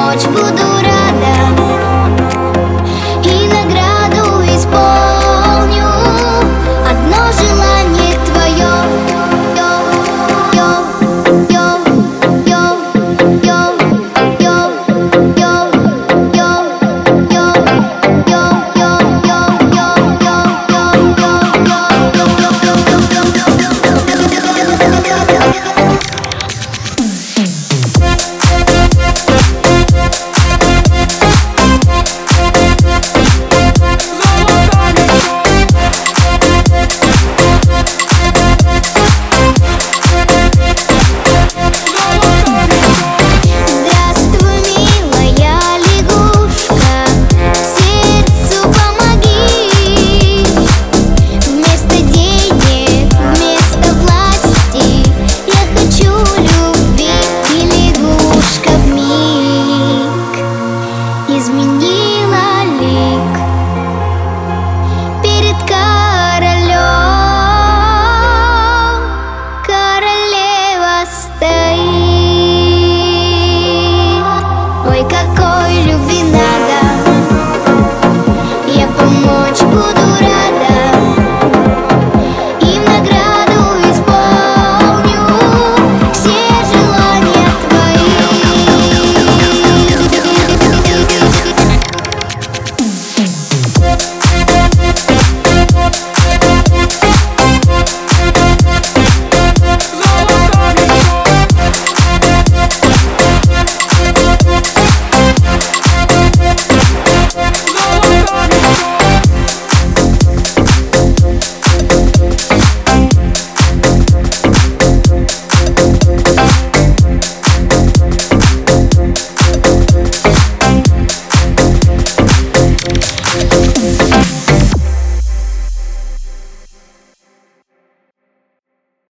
amor, tipo do is me.